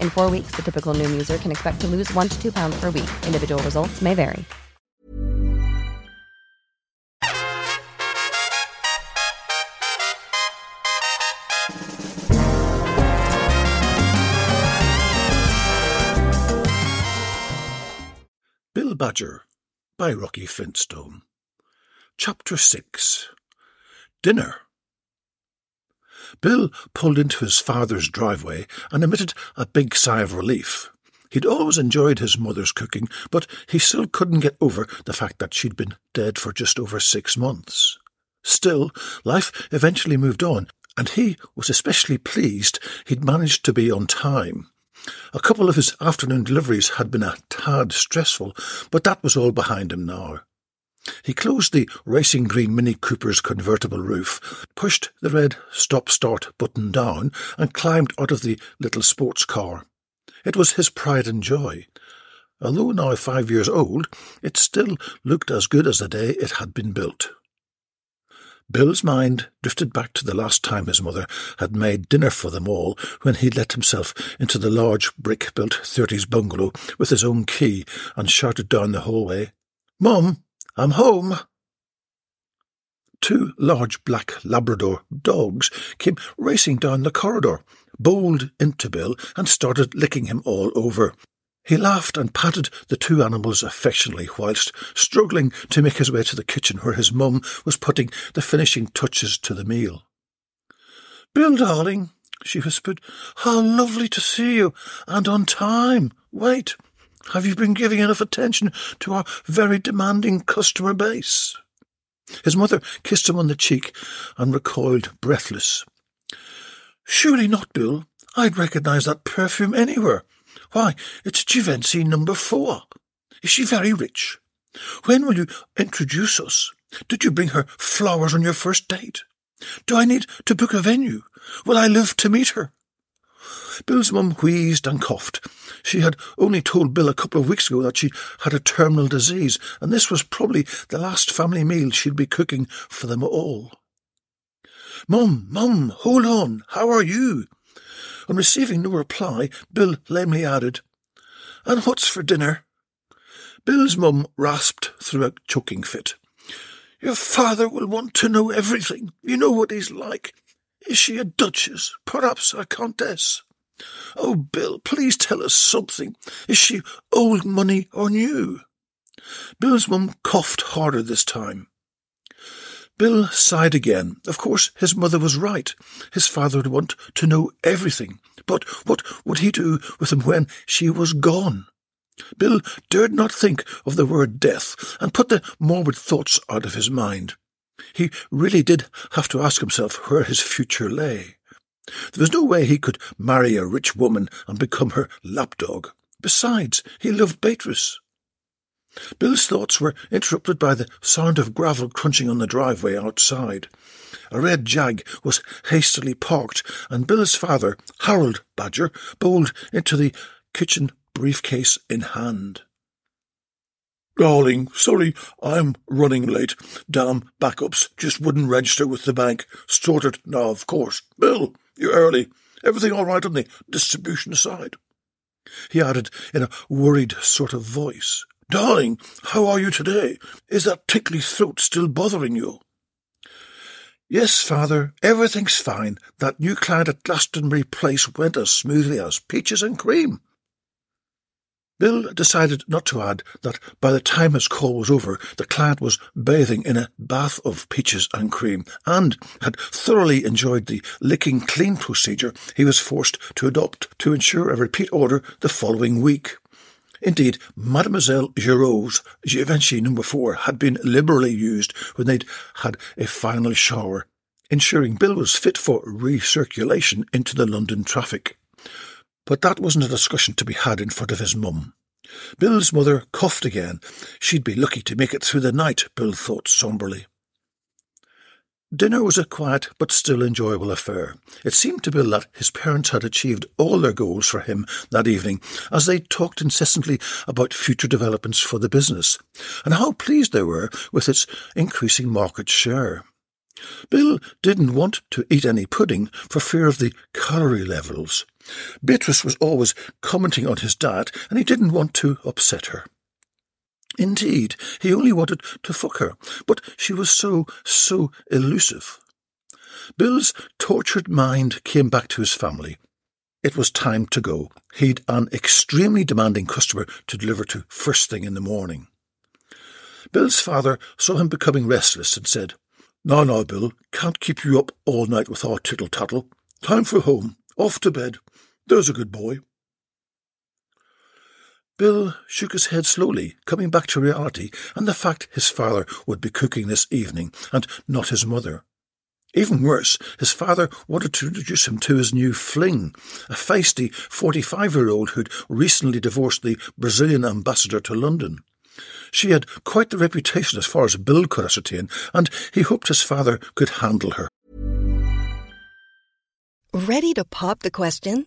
In four weeks, the typical Noom user can expect to lose one to two pounds per week. Individual results may vary. Bill Badger by Rocky Flintstone. Chapter 6 Dinner. Bill pulled into his father's driveway and emitted a big sigh of relief. He'd always enjoyed his mother's cooking, but he still couldn't get over the fact that she'd been dead for just over six months. Still, life eventually moved on, and he was especially pleased he'd managed to be on time. A couple of his afternoon deliveries had been a tad stressful, but that was all behind him now. He closed the racing green Mini Cooper's convertible roof, pushed the red stop-start button down, and climbed out of the little sports car. It was his pride and joy. Although now five years old, it still looked as good as the day it had been built. Bill's mind drifted back to the last time his mother had made dinner for them all when he let himself into the large brick-built thirties bungalow with his own key and shouted down the hallway, Mum, I'm home. Two large black Labrador dogs came racing down the corridor, bowled into Bill, and started licking him all over. He laughed and patted the two animals affectionately whilst struggling to make his way to the kitchen where his mum was putting the finishing touches to the meal. Bill, darling, she whispered, how lovely to see you, and on time. Wait, have you been giving enough attention to our very demanding customer base? His mother kissed him on the cheek and recoiled breathless. Surely not, Bill. I'd recognize that perfume anywhere. Why, it's Givenchy number four. Is she very rich? When will you introduce us? Did you bring her flowers on your first date? Do I need to book a venue? Will I live to meet her? Bill's mum wheezed and coughed. She had only told Bill a couple of weeks ago that she had a terminal disease, and this was probably the last family meal she'd be cooking for them all. Mum, mum, hold on. How are you? On receiving no reply, Bill lamely added, And what's for dinner? Bill's mum rasped through a choking fit. Your father will want to know everything. You know what he's like. Is she a duchess? Perhaps a countess? Oh, Bill, please tell us something. Is she old money or new? Bill's mum coughed harder this time. Bill sighed again. Of course, his mother was right. His father would want to know everything. But what would he do with him when she was gone? Bill dared not think of the word death and put the morbid thoughts out of his mind. He really did have to ask himself where his future lay. There was no way he could marry a rich woman and become her lapdog. Besides, he loved Beatrice. Bill's thoughts were interrupted by the sound of gravel crunching on the driveway outside. A red jag was hastily parked, and Bill's father, Harold Badger, bowled into the kitchen briefcase in hand. Darling, sorry, I'm running late. Damn backups just wouldn't register with the bank. Sorted now, of course. Bill, you're early. Everything all right on the distribution side? He added in a worried sort of voice. Darling, how are you today? Is that tickly throat still bothering you? Yes, father, everything's fine. That new client at Glastonbury Place went as smoothly as peaches and cream. Bill decided not to add that by the time his call was over, the client was bathing in a bath of peaches and cream and had thoroughly enjoyed the licking clean procedure he was forced to adopt to ensure a repeat order the following week. Indeed, Mademoiselle Giraud's Givenchy number four had been liberally used when they'd had a final shower, ensuring Bill was fit for recirculation into the London traffic. But that wasn't a discussion to be had in front of his mum. Bill's mother coughed again. She'd be lucky to make it through the night, Bill thought sombrely. Dinner was a quiet but still enjoyable affair. It seemed to Bill that his parents had achieved all their goals for him that evening, as they talked incessantly about future developments for the business, and how pleased they were with its increasing market share. Bill didn't want to eat any pudding for fear of the calorie levels. Beatrice was always commenting on his diet, and he didn't want to upset her. Indeed, he only wanted to fuck her, but she was so, so elusive. Bill's tortured mind came back to his family. It was time to go. He'd an extremely demanding customer to deliver to first thing in the morning. Bill's father saw him becoming restless and said, Now, now, Bill, can't keep you up all night with our tittle tattle. Time for home. Off to bed. There's a good boy. Bill shook his head slowly, coming back to reality and the fact his father would be cooking this evening, and not his mother. Even worse, his father wanted to introduce him to his new fling, a feisty 45 year old who'd recently divorced the Brazilian ambassador to London. She had quite the reputation as far as Bill could ascertain, and he hoped his father could handle her. Ready to pop the question?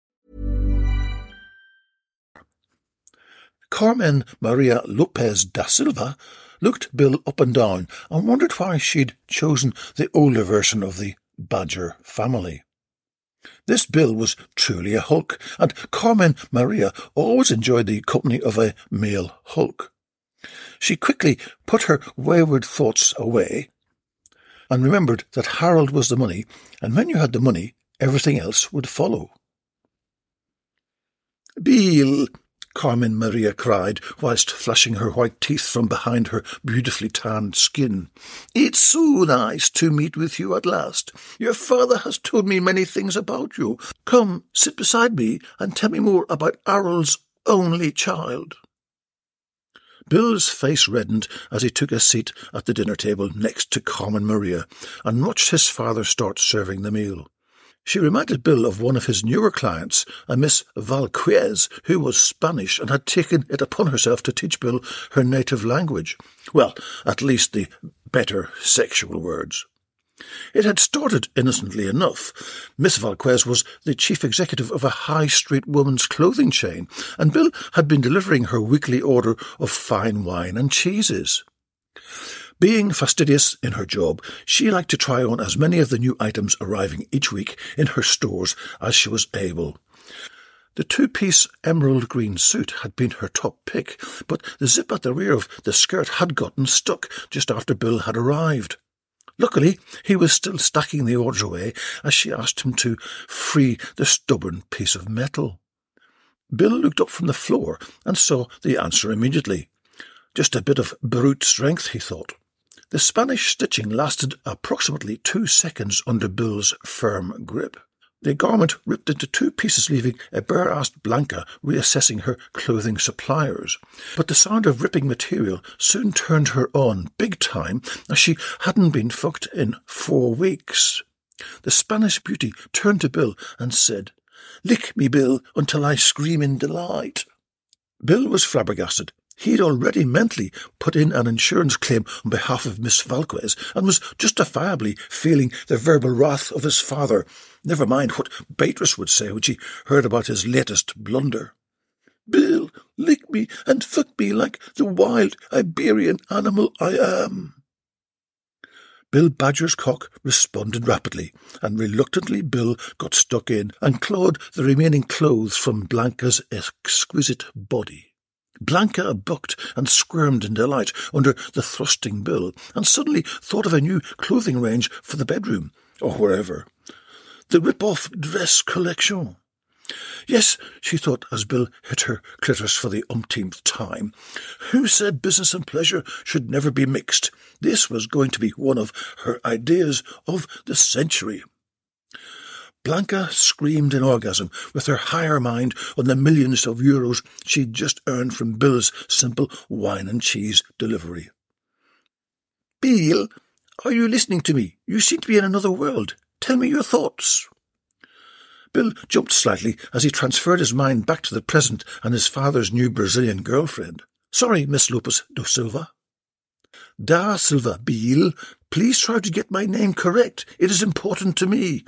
Carmen Maria Lopez da Silva looked Bill up and down and wondered why she'd chosen the older version of the Badger family. This Bill was truly a hulk, and Carmen Maria always enjoyed the company of a male hulk. She quickly put her wayward thoughts away and remembered that Harold was the money, and when you had the money, everything else would follow. Bill, Carmen Maria cried, whilst flashing her white teeth from behind her beautifully tanned skin. It's so nice to meet with you at last. Your father has told me many things about you. Come, sit beside me and tell me more about Arrol's only child. Bill's face reddened as he took a seat at the dinner table next to Carmen Maria and watched his father start serving the meal. She reminded Bill of one of his newer clients, a Miss Valquez, who was Spanish and had taken it upon herself to teach Bill her native language. Well, at least the better sexual words. It had started innocently enough. Miss Valquez was the chief executive of a high street woman's clothing chain, and Bill had been delivering her weekly order of fine wine and cheeses. Being fastidious in her job, she liked to try on as many of the new items arriving each week in her stores as she was able. The two piece emerald green suit had been her top pick, but the zip at the rear of the skirt had gotten stuck just after Bill had arrived. Luckily, he was still stacking the orders away as she asked him to free the stubborn piece of metal. Bill looked up from the floor and saw the answer immediately. Just a bit of brute strength, he thought. The Spanish stitching lasted approximately two seconds under Bill's firm grip. The garment ripped into two pieces, leaving a bare-assed Blanca reassessing her clothing suppliers. But the sound of ripping material soon turned her on big time, as she hadn't been fucked in four weeks. The Spanish beauty turned to Bill and said, Lick me, Bill, until I scream in delight. Bill was flabbergasted. He'd already mentally put in an insurance claim on behalf of Miss Valquez and was justifiably feeling the verbal wrath of his father, never mind what Beatrice would say when she heard about his latest blunder. Bill, lick me and fuck me like the wild Iberian animal I am. Bill Badger's cock responded rapidly, and reluctantly Bill got stuck in and clawed the remaining clothes from Blanca's exquisite body. Blanca bucked and squirmed in delight under the thrusting bill, and suddenly thought of a new clothing range for the bedroom, or wherever. The rip-off dress collection. Yes, she thought as Bill hit her clitoris for the umpteenth time. Who said business and pleasure should never be mixed? This was going to be one of her ideas of the century. Blanca screamed in orgasm with her higher mind on the millions of euros she'd just earned from Bill's simple wine and cheese delivery. Bill, are you listening to me? You seem to be in another world. Tell me your thoughts. Bill jumped slightly as he transferred his mind back to the present and his father's new Brazilian girlfriend. Sorry, Miss Lopes da Silva. Da Silva, Bill. Please try to get my name correct. It is important to me.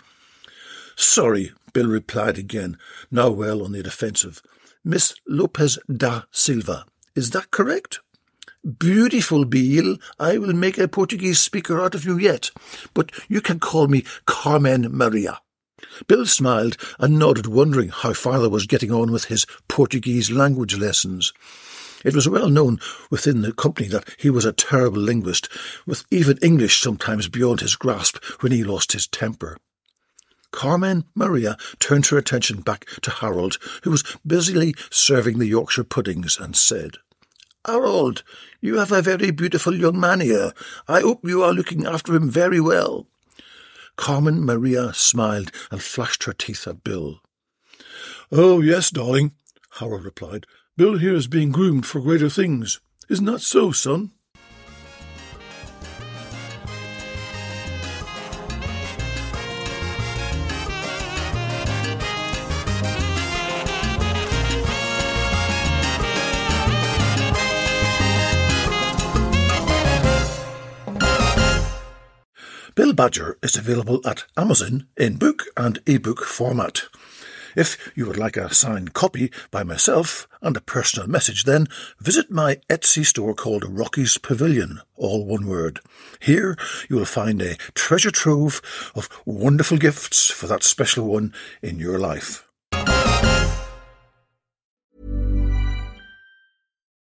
Sorry, Bill replied again, now well on the defensive. Miss Lopez da Silva. Is that correct? Beautiful, Bill. I will make a Portuguese speaker out of you yet, but you can call me Carmen Maria. Bill smiled and nodded, wondering how father was getting on with his Portuguese language lessons. It was well known within the company that he was a terrible linguist, with even English sometimes beyond his grasp when he lost his temper. Carmen Maria turned her attention back to Harold, who was busily serving the Yorkshire puddings, and said, Harold, you have a very beautiful young man here. I hope you are looking after him very well. Carmen Maria smiled and flashed her teeth at Bill. Oh, yes, darling, Harold replied. Bill here is being groomed for greater things. Isn't that so, son? Bill Badger is available at Amazon in book and ebook format. If you would like a signed copy by myself and a personal message, then visit my Etsy store called Rocky's Pavilion, all one word. Here you will find a treasure trove of wonderful gifts for that special one in your life.